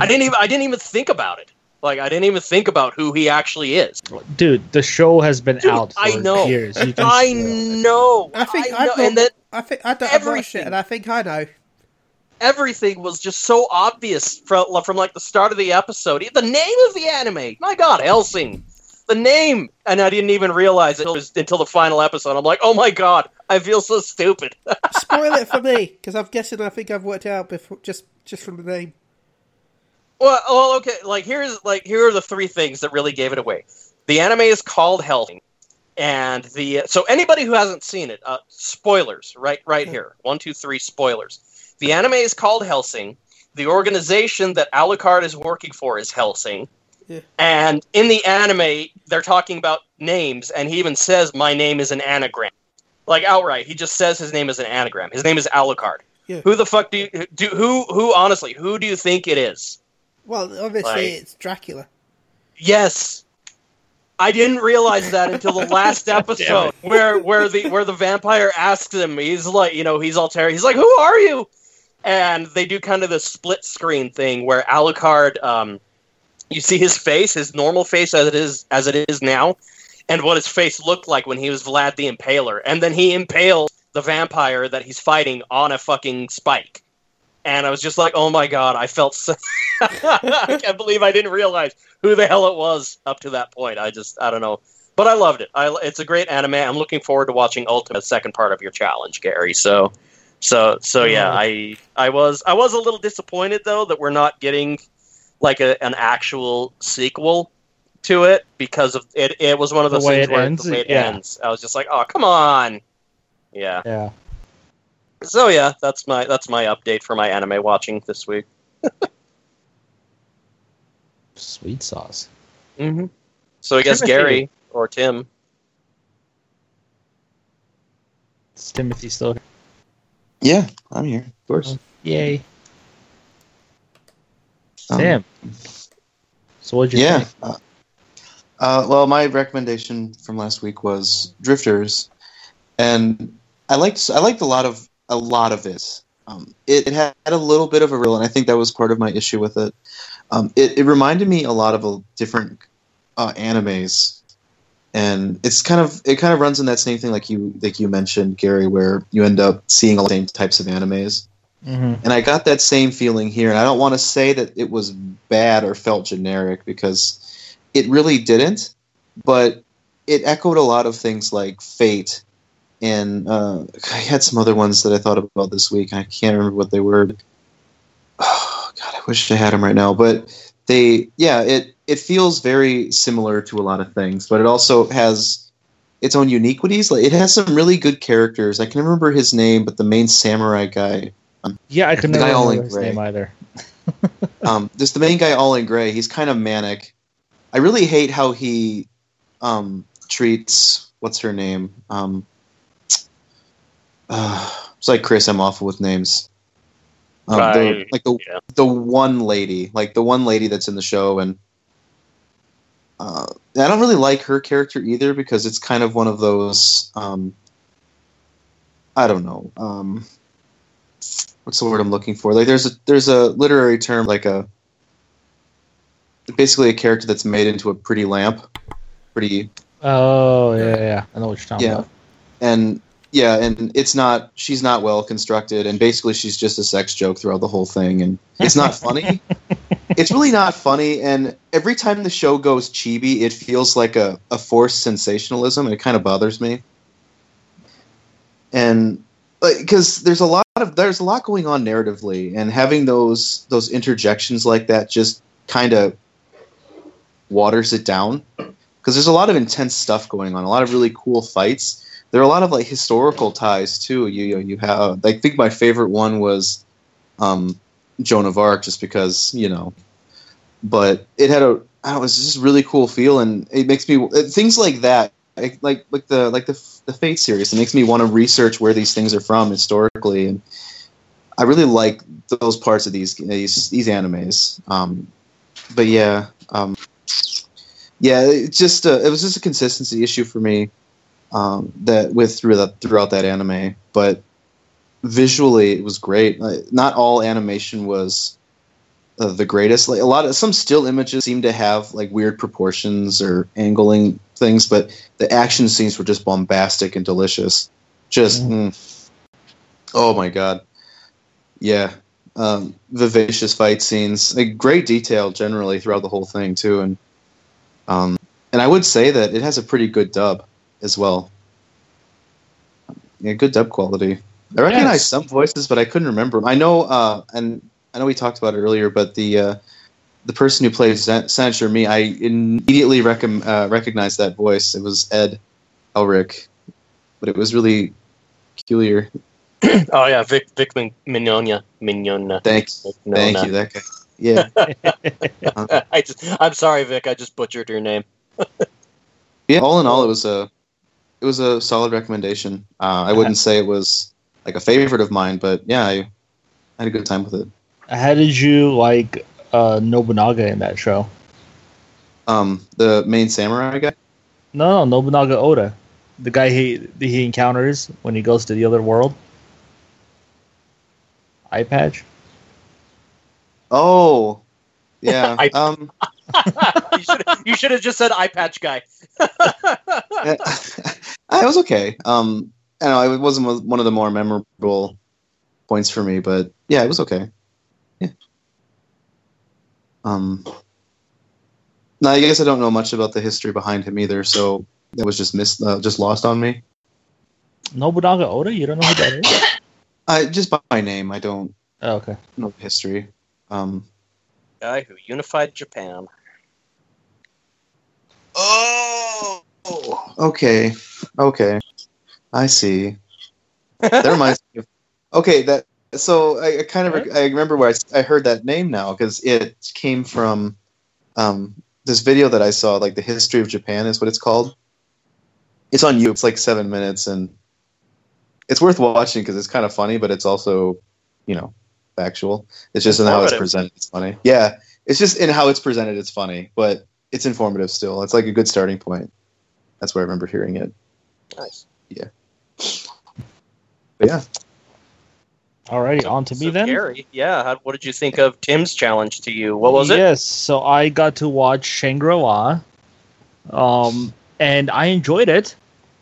I didn't even I didn't even think about it. Like I didn't even think about who he actually is. Dude, the show has been Dude, out for I know. years. You can I know. I think I I, know. thought, and that I think I don't I've it, everything- and I think I know. everything was just so obvious from from like the start of the episode. The name of the anime, my God, Hellsing, the name, and I didn't even realize it until, until the final episode. I'm like, oh my God, I feel so stupid. Spoil it for me, because I'm guessing I think I've worked out before, just just from the name. Well, well, okay, like here's like here are the three things that really gave it away. The anime is called Hellsing, and the so anybody who hasn't seen it, uh, spoilers, right, right here, one, two, three, spoilers. The anime is called Hellsing. The organization that Alucard is working for is Hellsing. Yeah. And in the anime, they're talking about names, and he even says, "My name is an anagram," like outright. He just says his name is an anagram. His name is Alucard. Yeah. Who the fuck do you do? Who who honestly? Who do you think it is? Well, obviously Like- it's Dracula. Yes. I didn't realize that until the last episode, where where the where the vampire asks him. He's like, you know, he's all terror. He's like, "Who are you?" And they do kind of the split screen thing where Alucard, um, you see his face, his normal face as it is as it is now, and what his face looked like when he was Vlad the Impaler, and then he impales the vampire that he's fighting on a fucking spike. And I was just like, "Oh my god!" I felt so. I can't believe I didn't realize who the hell it was up to that point. I just, I don't know. But I loved it. I, it's a great anime. I'm looking forward to watching Ultimate second part of your challenge, Gary. So, so, so mm. yeah, Oh. I, I was, I was a little disappointed though that we're not getting like a, an actual sequel to it because of it. It was one of The those way things it where ends, the way it yeah. ends. I was just like, oh, come on. Yeah. Yeah. So yeah, that's my that's my update for my anime watching this week. Sweet sauce. Mm-hmm. So I guess Timothy. Gary or Tim. Is Timothy still here? Yeah, I'm here, of course. Yay. Um, So what'd you yeah. think? Uh, uh, well, my recommendation from last week was Drifters, and I liked I liked a lot of a lot of it. Um, it, it had a little bit of a real, and I think that was part of my issue with it. Um, it, it reminded me a lot of a different uh, animes, and it's kind of it kind of runs in that same thing like you like you mentioned, Gary, where you end up seeing all the same types of animes. Mm-hmm. And I got that same feeling here. And I don't want to say that it was bad or felt generic because it really didn't. But it echoed a lot of things like Fate. And uh, I had some other ones that I thought about this week. And I can't remember what they were. Oh, God, I wish I had them right now. But they, yeah, it, it feels very similar to a lot of things. But it also has its own uniquities. Like it has some really good characters. I can remember his name, but the main samurai guy Yeah, I The never guy all in remember his gray. name either. um, this the main guy all in gray. He's kind of manic. I really hate how he um, treats what's her name. Um, uh, it's like Chris. I'm awful with names. Um, the- like the yeah. the one lady, like the one lady that's in the show, and uh, I don't really like her character either because it's kind of one of those. Um, I don't know. Um, what's the word I'm looking for? Like there's a there's a literary term like a basically a character that's made into a pretty lamp, pretty Oh yeah, yeah. I know what you're talking yeah, about. and yeah, and it's not she's not well constructed, and basically she's just a sex joke throughout the whole thing, and it's not funny. it's really not funny, and every time the show goes chibi, it feels like a, a forced sensationalism, and it kind of bothers me. And because there's a lot of there's a lot going on narratively, and having those those interjections like that just kind of waters it down because there's a lot of intense stuff going on, a lot of really cool fights. There are a lot of like historical ties too. You you, you have I think my favorite one was um, Joan of Arc, just because you know, but it had a know, it was just a really cool feel, and it makes me things like that. Like like like the like the the Fate series, it makes me want to research where these things are from historically, and I really like those parts of these these these animes. Um, but yeah, um, yeah, it just uh, it was just a consistency issue for me um, that with through that throughout that anime. But visually, it was great. Uh, not all animation was uh, the greatest. Like a lot of some still images seem to have like weird proportions or angling things, but the action scenes were just bombastic and delicious. Just mm. oh my god, yeah. Um, vivacious fight scenes, like great detail generally throughout the whole thing too, and um, and I would say that it has a pretty good dub as well. Yeah, good dub quality. I recognize Yes. some voices, but I couldn't remember 'em. I know, uh, and I know we talked about it earlier, but the uh, the person who played Sen- Me, I immediately recom- uh, recognized that voice. It was Ed Elric, but it was really peculiar. Oh yeah, Vic Vic Min- Mignogna. Mignogna. Thanks, thank you, that guy. Yeah, I just, I'm sorry, Vic. I just butchered your name. yeah. All in all, it was a it was a solid recommendation. Uh, I wouldn't say it was like a favorite of mine, but yeah, I had a good time with it. How did you like uh, Nobunaga in that show? Um, the main samurai guy. No, no, Nobunaga Oda, the guy he that he encounters when he goes to the other world. Eye patch. Oh, yeah. I- um, you should, you should have just said eye patch guy. I was okay. Um, I know it wasn't one of the more memorable points for me, but yeah, it was okay. Yeah. Um. No, I guess I don't know much about the history behind him either, so that was just missed, uh, just lost on me. Nobunaga Oda, you don't know who that is? I just by my name, I don't Oh, okay. know the history. Um. Guy who unified Japan. Oh. Oh, okay. Okay. I see. That reminds me of. Okay, that. So I, I kind of I remember where I, I heard that name now because it came from um, this video that I saw. Like the history of Japan is what it's called. It's on YouTube. It's like seven minutes, and it's worth watching because it's kind of funny, but it's also, you know, factual. It's just in how it's presented. It's funny. Yeah, it's just in how it's presented. It's funny, but it's informative still. It's like a good starting point. That's where I remember hearing it. Nice. But yeah, Alrighty, on to me So, then. Gary, yeah. How, what did you think of Tim's challenge to you? What was it? Yes, so I got to watch Shangri-La, um, and I enjoyed it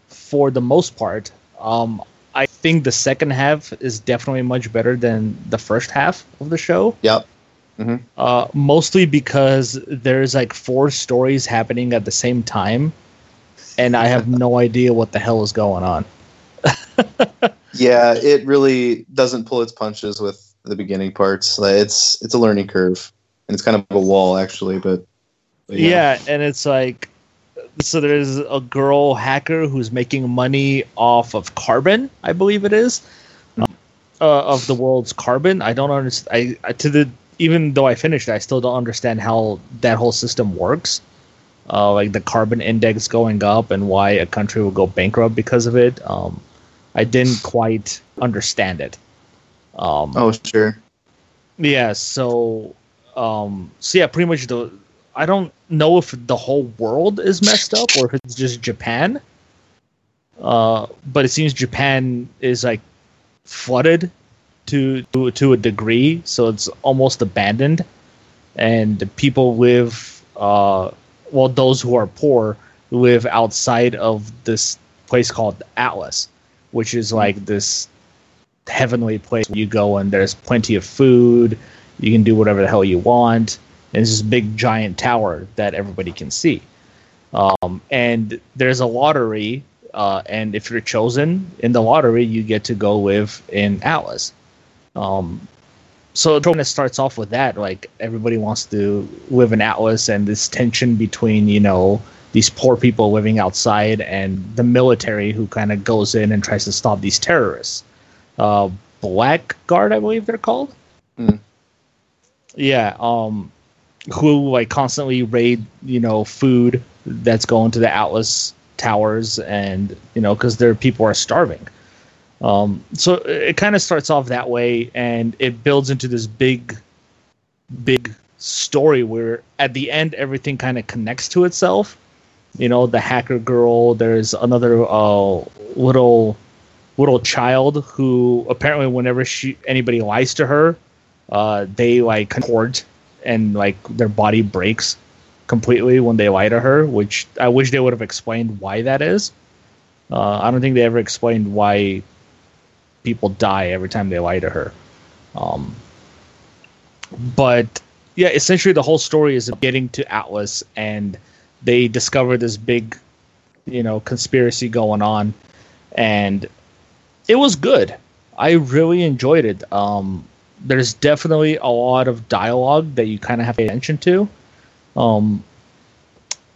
for the most part. Um, I think the second half is definitely much better than the first half of the show. yep. Uh, mostly because there's like four stories happening at the same time, and I have no idea what the hell is going on. Yeah, it really doesn't pull its punches with the beginning parts. It's it's a learning curve, and it's kind of a wall actually. But, but yeah. and it's like so there's a girl hacker who's making money off of carbon i believe it is uh, of the world's carbon i don't understand I, I to the even though i finished it i still don't understand how that whole system works uh, like the carbon index going up and why a country will go bankrupt because of it um, i didn't quite understand it um, Oh sure. yeah, so um so yeah, pretty much the I don't know if the whole world is messed up or if it's just Japan. Uh, but it seems Japan is like flooded to, to to a degree, so it's almost abandoned, and people live. Uh, well, those who are poor live outside of this place called Atlas, which is like this heavenly place where you go and there's plenty of food. You can do whatever the hell you want. And it's this big giant tower that everybody can see. Um, and there's a lottery, uh, and if you're chosen in the lottery, you get to go live in Atlas. Um, so it kind of starts off with that, like everybody wants to live in Atlas, and this tension between you know these poor people living outside and the military who kind of goes in and tries to stop these terrorists. Uh, Blackguard, I believe they're called. Hmm. Yeah, um, who like constantly raid, you know, food that's going to the Atlas towers, and you know, because their people are starving. Um, so it kind of starts off that way, and it builds into this big, big story where at the end everything kind of connects to itself. You know, the hacker girl. There's another uh, little little child who apparently whenever she anybody lies to her, uh, they like contort and like their body breaks completely when they lie to her. Which I wish they would have explained why that is. Uh, I don't think they ever explained why people die every time they lie to her. Um, but yeah, essentially the whole story is getting to Atlas and they discover this big, you know, conspiracy going on, and it was good. I really enjoyed it. Um, there's definitely a lot of dialogue that you kind of have to pay attention to. Um,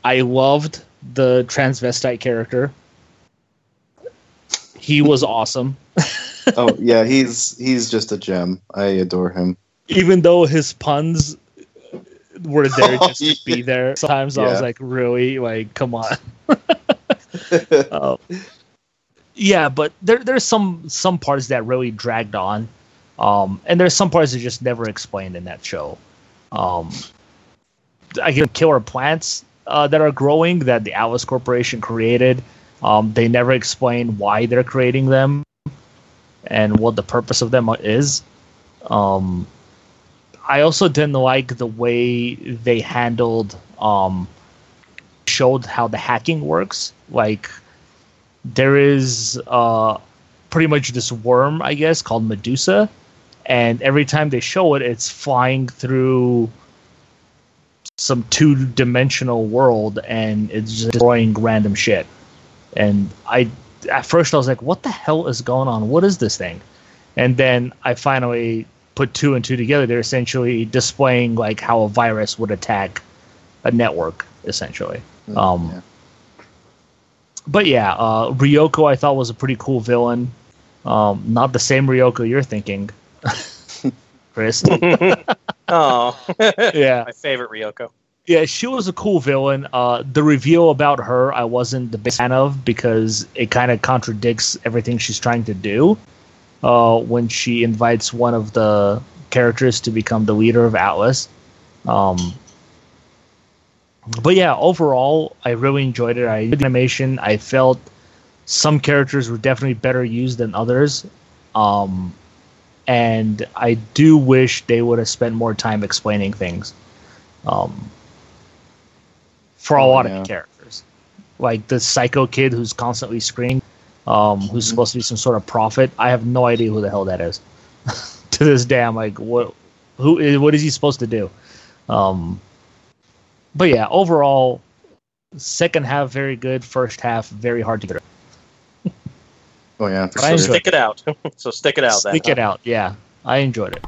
I loved the transvestite character. He was awesome. oh yeah, he's he's just a gem. I adore him. Even though his puns were there Oh, just to be there, sometimes I was like, really, like, come on. Uh, yeah, but there there's some some parts that really dragged on, um, and there's some parts that just never explained in that show. Um, I get killer plants uh, that are growing that the Atlas Corporation created. Um, they never explain why they're creating them and what the purpose of them is. Um, I also didn't like the way they handled um, showed how the hacking works. Like there is uh, pretty much this worm, I guess, called Medusa, and every time they show it, it's flying through some two-dimensional world, and it's destroying random shit. And I, at first, I was like, "What the hell is going on? What is this thing?" And then I finally put two and two together. They're essentially displaying like how a virus would attack a network, essentially. Um, Yeah. but yeah, uh, Ryoko I thought was a pretty cool villain. Um, not the same Ryoko you're thinking, Chris. oh, yeah, my favorite Ryoko. Yeah, she was a cool villain. Uh, the reveal about her I wasn't the biggest fan of because it kind of contradicts everything she's trying to do. Uh, when she invites one of the characters to become the leader of Atlas. Um, but yeah, overall, I really enjoyed it. I enjoyed the animation. I felt some characters were definitely better used than others. Um, and I do wish they would have spent more time explaining things. Um, for a Oh, lot yeah. of characters, like the psycho kid who's constantly screaming, um, who's Mhm. supposed to be some sort of prophet. I have no idea who the hell that is. to this day, I'm like, what? Who? is- What is he supposed to do? Um, but yeah, overall, second half very good. First half very hard to get. Oh yeah, for sure. Stick it out. so stick it out. Then, Stick huh? it out. Yeah, I enjoyed it.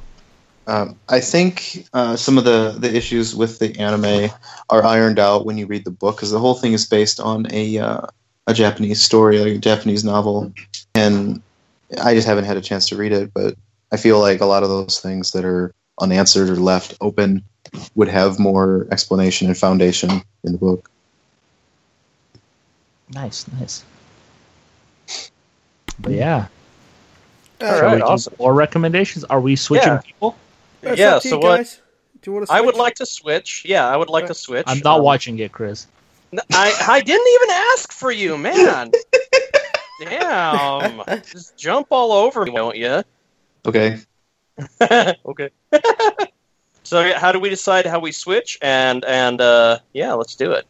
Um, I think uh, some of the, the issues with the anime are ironed out when you read the book because the whole thing is based on a uh, a Japanese story, like a Japanese novel, and I just haven't had a chance to read it. But I feel like a lot of those things that are unanswered or left open would have more explanation and foundation in the book. Nice, nice. But yeah, All shall right, we awesome. more recommendations? Are we switching Yeah. people? It's yeah, up to so you what- guys. Do you want to I would like to switch. Yeah, I would like to switch. I'm not Um, watching it, Chris. I I didn't even ask for you, man. Damn! Just jump all over me, won't you? Okay. okay. so yeah, how do we decide how we switch? And and uh, yeah, let's do it.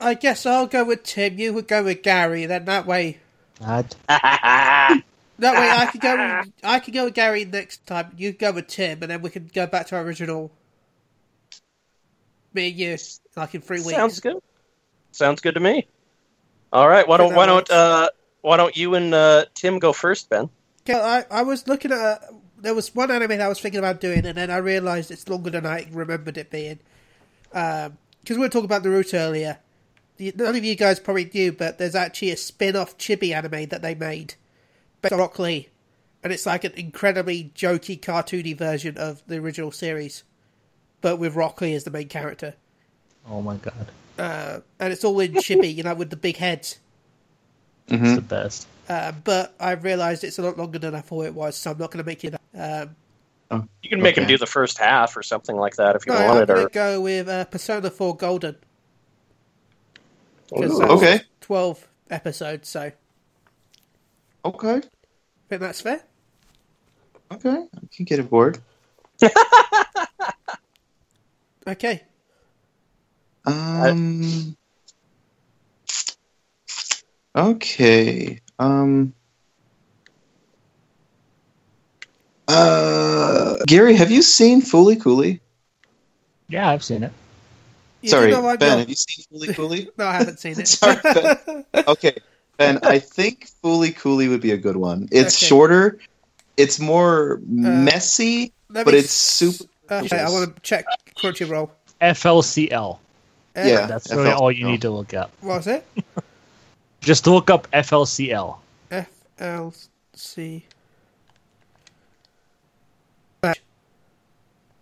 I guess I'll go with Tim. You would go with Gary. Then that way, God. that way I could go. With, I could go with Gary next time. You go with Tim, and then we can go back to our original. Me and you, like in three weeks. Sounds good. Sounds good to me. All right. Why don't why don't uh, why don't you and uh, Tim go first, Ben? Okay, I, I was looking at. A, there was one anime that I was thinking about doing, and then I realised it's longer than I remembered it being. Because we were talking about the route earlier. The- None of you guys probably knew, but there's actually a spin off chibi anime that they made based on Rock Lee. And it's like an incredibly jokey, cartoony version of the original series, but with Rock Lee as the main character. Oh my god. Uh, and it's all in chibi, you know, with the big heads. It's hmm the best. Uh, but I realised it's a lot longer than I thought it was, so I'm not going to make it. Um, You can make him do the first half or something like that if you No, I'm going Or to go with uh, Persona 4 Golden. Ooh. Okay. 12 episodes, so I Okay. think that's fair. Okay. I can get aboard. Okay. Um. Okay. Um. Uh, Gary, have you seen Fooly Cooley? Yeah, I've seen it. You Sorry, know Ben, have you seen Fooly Cooley? No, I haven't seen it. Sorry, Ben. okay, Ben, I think Fooly Cooley would be a good one. It's Okay. shorter, it's more messy, Let but it's super. Okay, I want to check Crunchyroll. FLCL. Uh, Yeah. That's really all you need to look up. What was it? Just look up FLCL. FLC.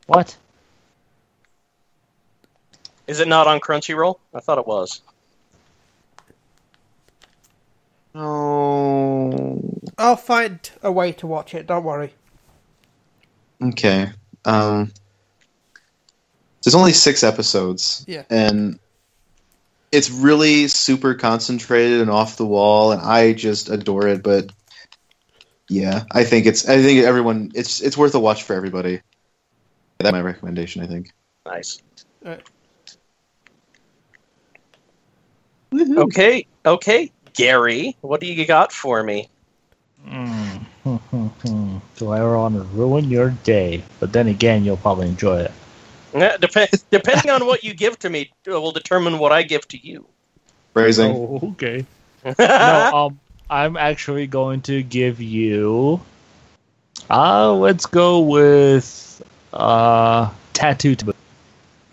What? Is it not on Crunchyroll? I thought it was. No. I'll find a way to watch it, don't worry. Okay. Um. There's only six episodes. Yeah. And it's really super concentrated and off the wall, and I just adore it. But yeah, I think it's. I think everyone. It's. It's worth a watch for everybody. That's my recommendation. I think. Nice. Alright. Okay, okay, Gary, what do you got for me? Mm. Do I want to ruin your day? But then again, you'll probably enjoy it. Eh, Dep- depending on what you give to me, will determine what I give to you. Raising. Oh, okay. no, um, I'm actually going to give you. Uh, let's go with uh, Tattoo. Taboo.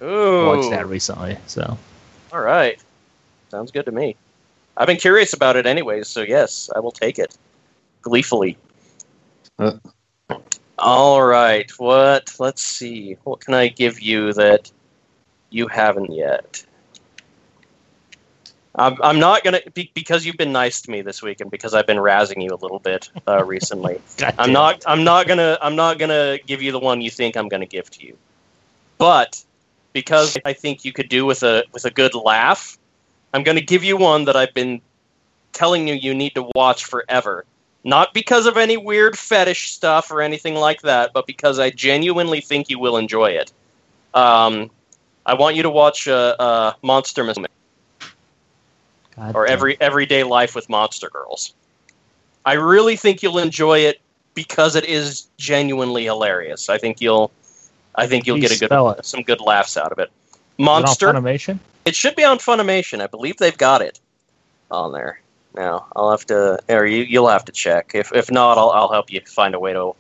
Ooh, Watched that recently, so all right, sounds good to me. I've been curious about it anyways, so yes, I will take it gleefully. Uh. All right, what? Let's see. What can I give you that you haven't yet? I'm, I'm not gonna be, because you've been nice to me this week, and because I've been razzing you a little bit uh, recently. I'm not. it. I'm not gonna. I'm not gonna give you the one you think I'm gonna give to you. But because I think you could do with a with a good laugh, I'm gonna give you one that I've been telling you you need to watch forever. Not because of any weird fetish stuff or anything like that, but because I genuinely think you will enjoy it. Um, I want you to watch uh, uh, Monster Musume God or damn. every everyday life with monster girls. I really think you'll enjoy it because it is genuinely hilarious. I think you'll I think you'll Please get a good some good laughs out of it on Monster Funimation? It should be on Funimation. I believe they've got it on there. Now I'll have to, or you, you'll have to check. If if not, I'll I'll help you find a way to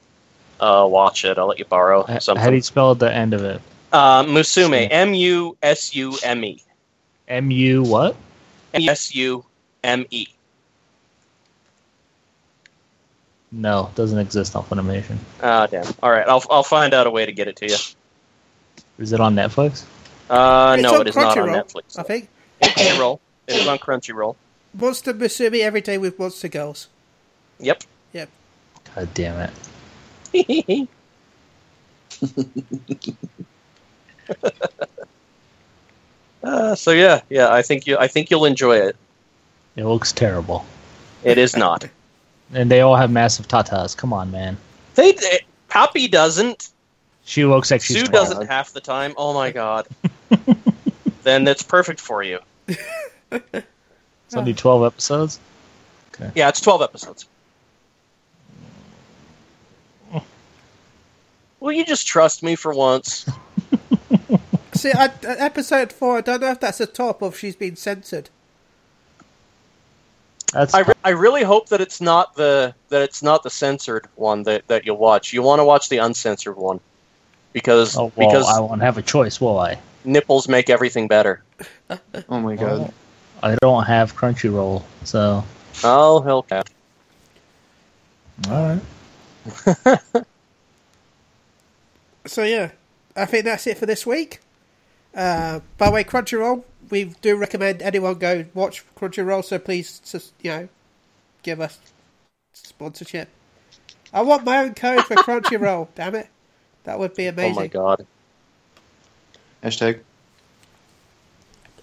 uh, watch it. I'll let you borrow something. How do you spell the end of it? uh, Musume, M U S U M E, M U what? S U M E. No, doesn't exist on Funimation. Ah, damn. All right, I'll I'll find out a way to get it to you. Is it on Netflix? Uh, It's no, on it is not on Netflix. I think. Crunchyroll. It is on Crunchyroll. Monster Musume every day with Monster Girls. Yep. Yep. God damn it. uh, so yeah, yeah, I think you I think you'll enjoy it. It looks terrible. It is not. And they all have massive tatas. Come on, man. They, they Papi doesn't. She looks like she's Sue 12. doesn't half the time. Oh my god. then that's perfect for you. It's only 12 episodes. Okay. Yeah, it's twelve episodes. Will you just trust me for once? See, I, uh, episode four. I don't know if that's the top or if she's been censored. That's I, re- I really hope that it's not the that it's not the censored one that, that you'll watch. You want to watch the uncensored one because oh, well, because I won't have a choice, will I? nipples make everything better. Oh my god. I don't have Crunchyroll, so. Oh hellcat! All right. So yeah, I think that's it for this week. Uh, by the way, Crunchyroll, we do recommend anyone go watch Crunchyroll. So please, just you know, give us sponsorship. I want my own code for Crunchyroll. damn it, that would be amazing. Oh my god! Hashtag.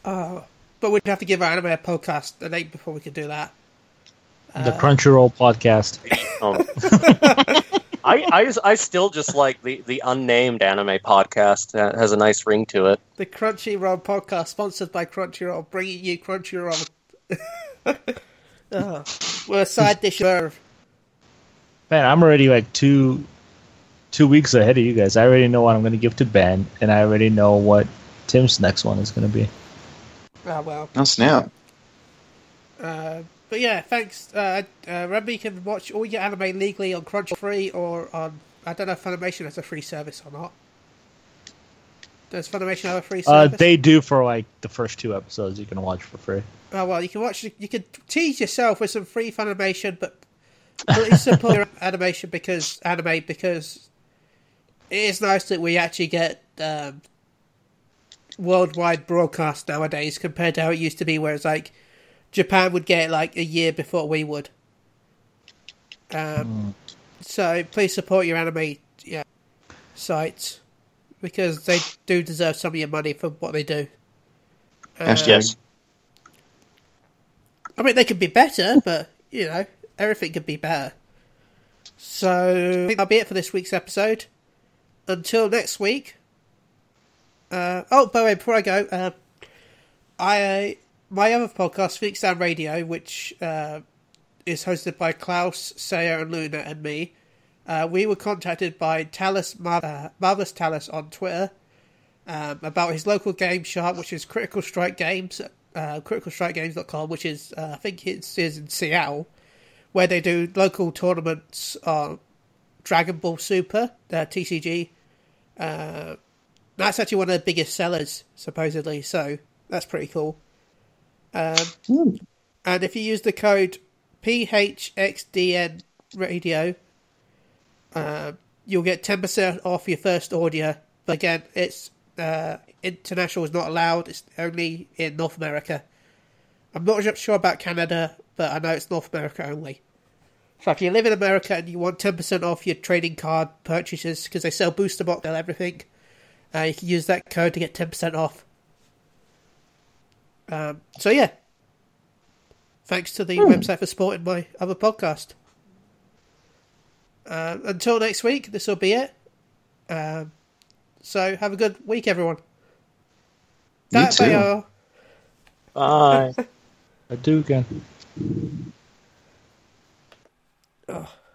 Uh, but we'd have to give our anime a podcast the name before we could do that. the Crunchyroll podcast. Oh. I, I I still just like the the unnamed anime podcast. That has a nice ring to it. The Crunchyroll podcast, sponsored by Crunchyroll, bringing you Crunchyroll. oh, we're a side dish of Man, I'm already like two two weeks ahead of you guys. I already know what I'm going to give to Ben, and I already know what Tim's next one is going to be. Oh well. Oh snap. Uh, but yeah, thanks. Uh, uh, remember, you can watch all your anime legally on Crunchyroll free or on. I don't know if Funimation has a free service or not. Does Funimation have a free Uh, service? they do for like the first two episodes you can watch for free. Oh well, you can watch. You can tease yourself with some free Funimation, but please support your animation because anime because it is nice that we actually get um, worldwide broadcast nowadays compared to how it used to be, where it's like Japan would get it like a year before we would. Um, So please support your anime yeah, sites because they do deserve some of your money for what they do. Um, Hashtag. Yes. I mean, they could be better, but you know, everything could be better. So I think that'll be it for this week's episode. Until next week. Uh, oh, by the way, before I go, uh, I my other podcast, Phoenix Down Radio, which uh, is hosted by Klaus, Sayer, and Luna, and me. Uh, we were contacted by Talus Mar- uh, Marvelous Talus on Twitter um, about his local game shop, which is Critical Strike Games, uh, criticalstrikegames.com, which is, uh, I think it's is in Seattle, where they do local tournaments on Dragon Ball Super, uh, TCG. Uh, that's actually one of the biggest sellers, supposedly, so that's pretty cool. Um, and if you use the code PHXDN Radio, uh, you'll get 10% off your first order. But again, it's uh, international is not allowed. It's only in North America. I'm not sure about Canada, but I know it's North America only. So if you live in America and you want 10% off your trading card purchases, because they sell booster box and everything, uh, you can use that code to get 10% off. Um, so yeah. Thanks to the website for supporting my other podcast. Uh, until next week, this will be it. Um, so have a good week, everyone. You That too. are. Bye. I do again. Ugh.